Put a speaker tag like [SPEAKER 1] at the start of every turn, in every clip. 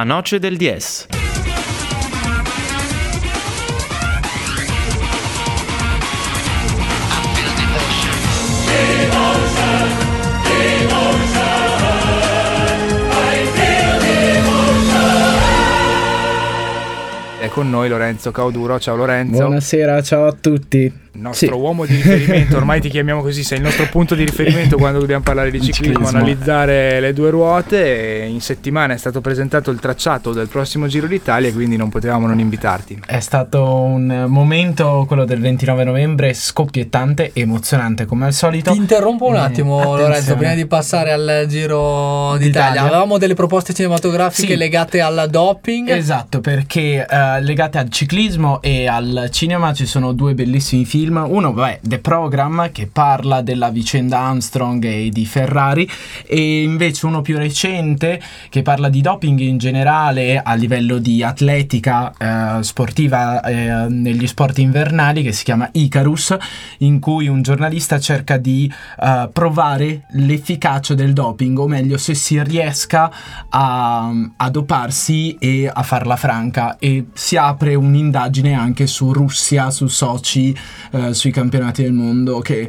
[SPEAKER 1] La noce del 10.
[SPEAKER 2] È con noi Lorenzo Cauduro. Ciao Lorenzo.
[SPEAKER 3] Buonasera, ciao a tutti
[SPEAKER 2] il nostro sì. uomo di riferimento, ormai ti chiamiamo così, sei il nostro punto di riferimento quando dobbiamo parlare di ciclismo, ciclismo, analizzare le due ruote. In settimana è stato presentato il tracciato del prossimo Giro d'Italia e quindi non potevamo non invitarti.
[SPEAKER 3] È stato un momento, quello del 29 novembre, scoppiettante, emozionante come al solito.
[SPEAKER 4] Ti interrompo un attimo, eh, Lorenzo, prima di passare al Giro d'Italia. d'Italia. Avevamo delle proposte cinematografiche sì. legate al doping.
[SPEAKER 3] Esatto, perché uh, legate al ciclismo e al cinema ci sono due bellissimi film film. Uno, vabbè, The Program, che parla della vicenda Armstrong e di Ferrari, e invece uno più recente che parla di doping in generale a livello di atletica eh, sportiva eh, negli sport invernali, che si chiama Icarus, in cui un giornalista cerca di eh, provare l'efficacia del doping, o meglio, se si riesca a, a doparsi e a farla franca. E si apre un'indagine anche su Russia, su Sochi, eh, sui campionati del mondo che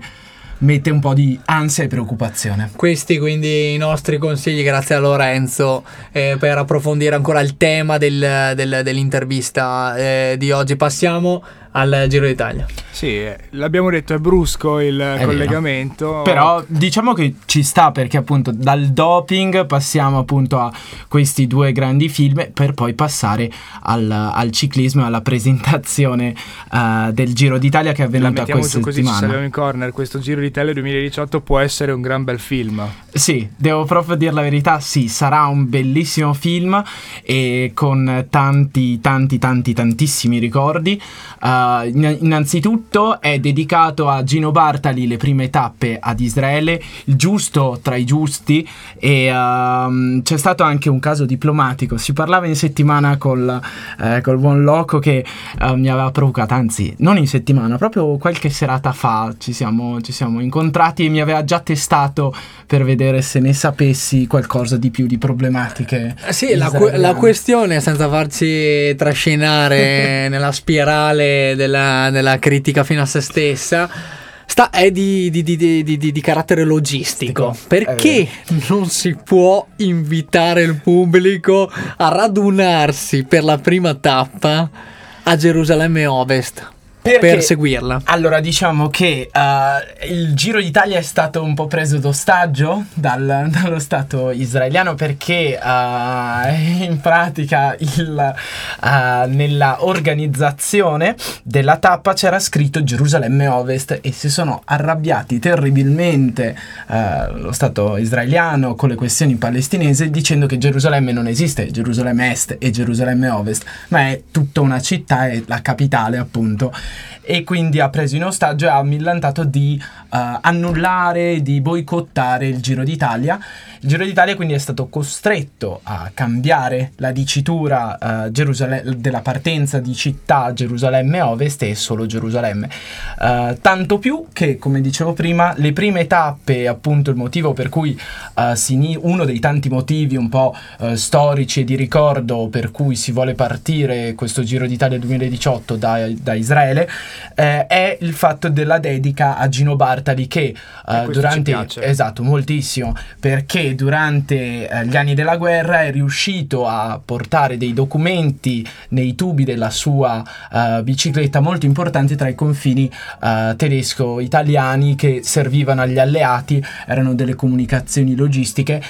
[SPEAKER 3] mette un po' di ansia e preoccupazione.
[SPEAKER 4] Questi quindi i nostri consigli grazie a Lorenzo eh, per approfondire ancora il tema del, del, dell'intervista eh, di oggi. Passiamo al Giro d'Italia.
[SPEAKER 2] Sì, l'abbiamo detto, è brusco il è collegamento.
[SPEAKER 3] Vero. Però diciamo che ci sta perché appunto dal doping passiamo appunto a questi due grandi film per poi passare al, al ciclismo e alla presentazione uh, del Giro d'Italia che è avvenuta questa
[SPEAKER 2] così
[SPEAKER 3] settimana.
[SPEAKER 2] Ci saliamo in corner, questo Giro d'Italia 2018 può essere un gran bel film.
[SPEAKER 3] Sì, devo proprio dire la verità, sì, sarà un bellissimo film e con tanti tanti tanti tantissimi ricordi. Uh, innanzitutto è dedicato a Gino Bartali le prime tappe ad Israele, il giusto tra i giusti e uh, c'è stato anche un caso diplomatico, si parlava in settimana col, eh, col buon Loco che uh, mi aveva provocato, anzi non in settimana, proprio qualche serata fa ci siamo, ci siamo incontrati e mi aveva già testato per vedere se ne sapessi qualcosa di più di problematiche.
[SPEAKER 4] Eh sì, la, la, questione senza farci trascinare nella spirale della, della, critica fino a se stessa. Sta, è di, di, di, di carattere logistico. Perché non si può invitare il pubblico a radunarsi per la prima tappa a Gerusalemme Ovest? Perché, per seguirla.
[SPEAKER 3] Allora, diciamo che uh, il Giro d'Italia è stato un po' preso d'ostaggio dal, dallo Stato israeliano perché uh, in pratica il, uh, nella organizzazione della tappa c'era scritto Gerusalemme Ovest e si sono arrabbiati terribilmente lo Stato israeliano con le questioni palestinesi dicendo che Gerusalemme non esiste, Gerusalemme Est e Gerusalemme Ovest, ma è tutta una città, è la capitale appunto e quindi ha preso in ostaggio e ha millantato di uh, annullare, di boicottare il Giro d'Italia. Il Giro d'Italia quindi è stato costretto a cambiare la dicitura uh, Gerusale- della partenza di città Gerusalemme Ovest e solo Gerusalemme. Uh, tanto più che, come dicevo prima, le prime tappe, appunto il motivo per cui si, uno dei tanti motivi un po' storici e di ricordo per cui si vuole partire questo Giro d'Italia 2018 da, da Israele, eh, è il fatto della dedica a Gino Bartali che eh, durante esatto moltissimo. Perché durante eh, gli anni della guerra è riuscito a portare dei documenti nei tubi della sua uh, bicicletta molto importanti tra i confini uh, tedesco-italiani che servivano agli alleati erano delle comunicazioni logistiche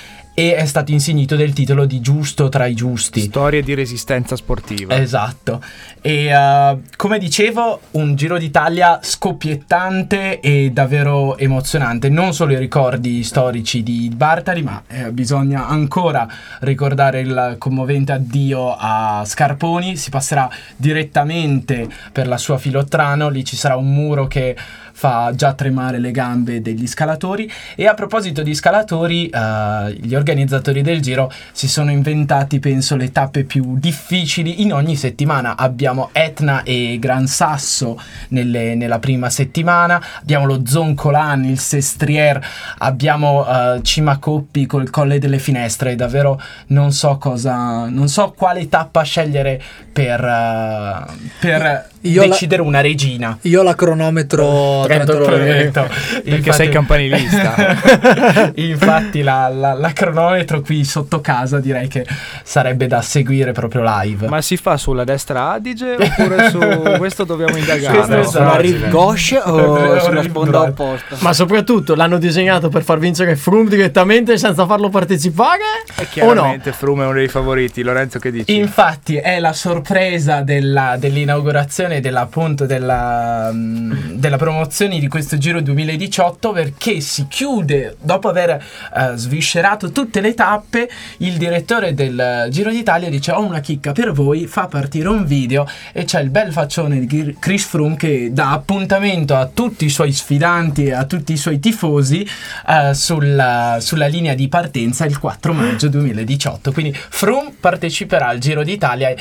[SPEAKER 3] e è stato insignito del titolo di giusto tra i giusti.
[SPEAKER 2] Storia di resistenza sportiva.
[SPEAKER 3] Esatto. E uh, come dicevo, un Giro d'Italia scoppiettante e davvero emozionante. Non solo i ricordi storici di Bartali, ma eh, bisogna ancora ricordare il commovente addio a Scarponi. Si passerà direttamente per la sua filottrano. Lì ci sarà un muro che fa già tremare le gambe degli scalatori. E a proposito di scalatori, uh, gli organizzatori organizzatori del giro si sono inventati, penso, le tappe più difficili in ogni settimana. Abbiamo Etna e Gran Sasso nelle, nella prima settimana, abbiamo lo Zoncolan, il Sestriere, abbiamo uh, Cima Coppi col Colle delle Finestre. Davvero non so cosa, non so quale tappa scegliere per, uh, per io decidere la, una regina.
[SPEAKER 4] Io la cronometro
[SPEAKER 3] Trento
[SPEAKER 2] Trento perché infatti, sei campanilista.
[SPEAKER 3] infatti la, la, la, cronometro qui sotto casa direi che sarebbe da seguire proprio live.
[SPEAKER 2] Ma si fa sulla destra Adige oppure su questo dobbiamo indagare?
[SPEAKER 4] No, sulla rive gauche o sulla sponda opposta?
[SPEAKER 1] Ma soprattutto l'hanno disegnato per far vincere Froome direttamente senza farlo partecipare?
[SPEAKER 2] E chiaramente o no? Froome è uno dei favoriti. Lorenzo che dici?
[SPEAKER 3] Infatti è la sorpresa della, dell'inaugurazione promozione della, appunto, della, mm, della promozione di questo Giro 2018 perché si chiude dopo aver uh, sviscerato tutte le tappe il direttore del Giro d'Italia dice ho una chicca per voi fa partire un video e c'è il bel faccione di Chris Froome che dà appuntamento a tutti i suoi sfidanti e a tutti i suoi tifosi uh, sulla, sulla linea di partenza il 4 maggio 2018 quindi Froome parteciperà al Giro d'Italia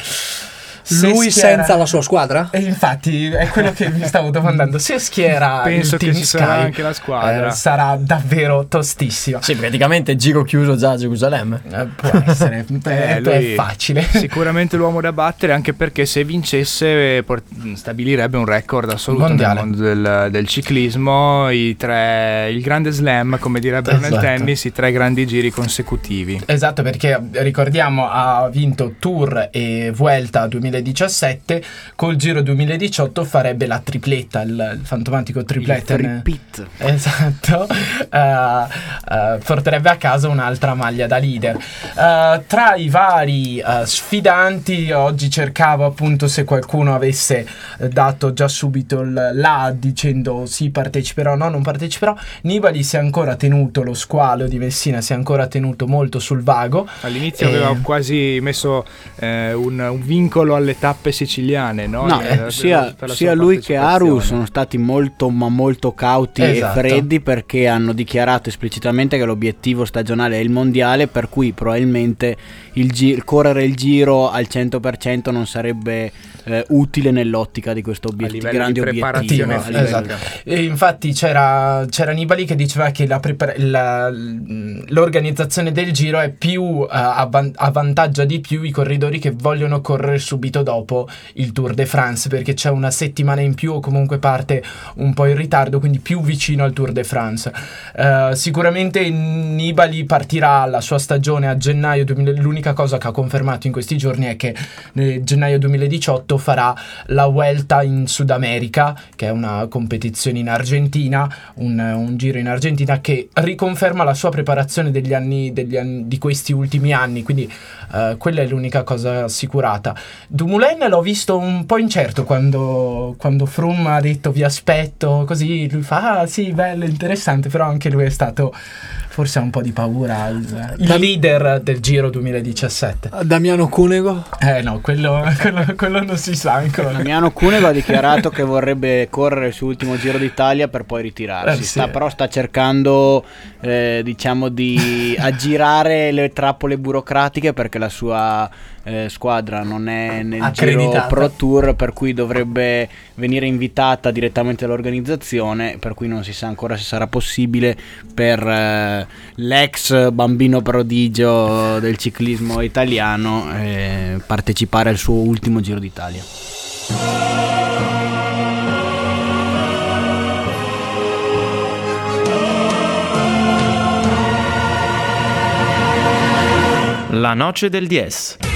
[SPEAKER 3] e
[SPEAKER 4] lui schiera... senza la sua squadra?
[SPEAKER 3] E infatti è quello che mi stavo domandando. Se schiera
[SPEAKER 2] penso che ci
[SPEAKER 3] Sky,
[SPEAKER 2] sarà anche la squadra.
[SPEAKER 3] Eh, sarà davvero tostissima.
[SPEAKER 1] Sì, praticamente giro chiuso già a Gerusalemme.
[SPEAKER 3] Eh, può essere, eh, è facile.
[SPEAKER 2] Sicuramente l'uomo da battere, anche perché se vincesse port- stabilirebbe un record assoluto
[SPEAKER 3] Mondiale.
[SPEAKER 2] nel mondo del, del ciclismo. Tre, il grande slam, come direbbero esatto. nel tennis, i tre grandi giri consecutivi.
[SPEAKER 3] Esatto, perché ricordiamo ha vinto Tour e Vuelta 2019 2017, col Giro 2018 farebbe la tripletta, il, il fantomatico tripletta.
[SPEAKER 4] Il tripit.
[SPEAKER 3] Esatto, uh, uh, porterebbe a casa un'altra maglia da leader. Uh, tra i vari sfidanti, oggi cercavo appunto se qualcuno avesse dato già subito il là dicendo sì parteciperò, no non parteciperò. Nibali si è ancora tenuto, lo squalo di Messina si è ancora tenuto molto sul vago.
[SPEAKER 2] All'inizio e... aveva quasi messo eh, un, un vincolo alle tappe siciliane, no?
[SPEAKER 5] no eh, sia, sia lui che Aru sono stati molto ma molto cauti esatto. e freddi perché hanno dichiarato esplicitamente che l'obiettivo stagionale è il mondiale, per cui probabilmente il gi- correre il giro al 100% non sarebbe eh, utile nell'ottica di questo obiettivo, grande obiettivo.
[SPEAKER 3] Esatto. E infatti c'era, c'era Nibali che diceva che la prepara- la, l'organizzazione del giro è più uh, avvan- avvantaggia di più i corridori che vogliono correre subito dopo il Tour de France perché c'è una settimana in più o comunque parte un po' in ritardo, quindi più vicino al Tour de France. Uh, sicuramente Nibali partirà la sua stagione a gennaio 2000, l'unica cosa che ha confermato in questi giorni è che nel gennaio 2018 farà la Vuelta in Sud America, che è una competizione in Argentina, un, un giro in Argentina che riconferma la sua preparazione degli anni, degli anni di questi ultimi anni, quindi uh, quella è l'unica cosa assicurata. Dumoulin l'ho visto un po' incerto quando, quando Froome ha detto vi aspetto, così lui fa ah sì, bello, interessante, però anche lui è stato forse ha un po' di paura il, il leader del Giro 2017.
[SPEAKER 4] Damiano Cunego?
[SPEAKER 3] Eh no, quello, quello, quello non si sa ancora.
[SPEAKER 5] Damiano Cunego ha dichiarato che vorrebbe correre il suo ultimo Giro d'Italia per poi ritirarsi. Eh, sì. sta, però sta cercando eh, diciamo di aggirare le trappole burocratiche perché la sua eh, squadra non è nel Giro Pro Tour per cui dovrebbe venire invitata direttamente dall'organizzazione per cui non si sa ancora se sarà possibile per eh, l'ex bambino prodigio del ciclismo italiano eh, partecipare al suo ultimo Giro d'Italia.
[SPEAKER 6] La noce del DS.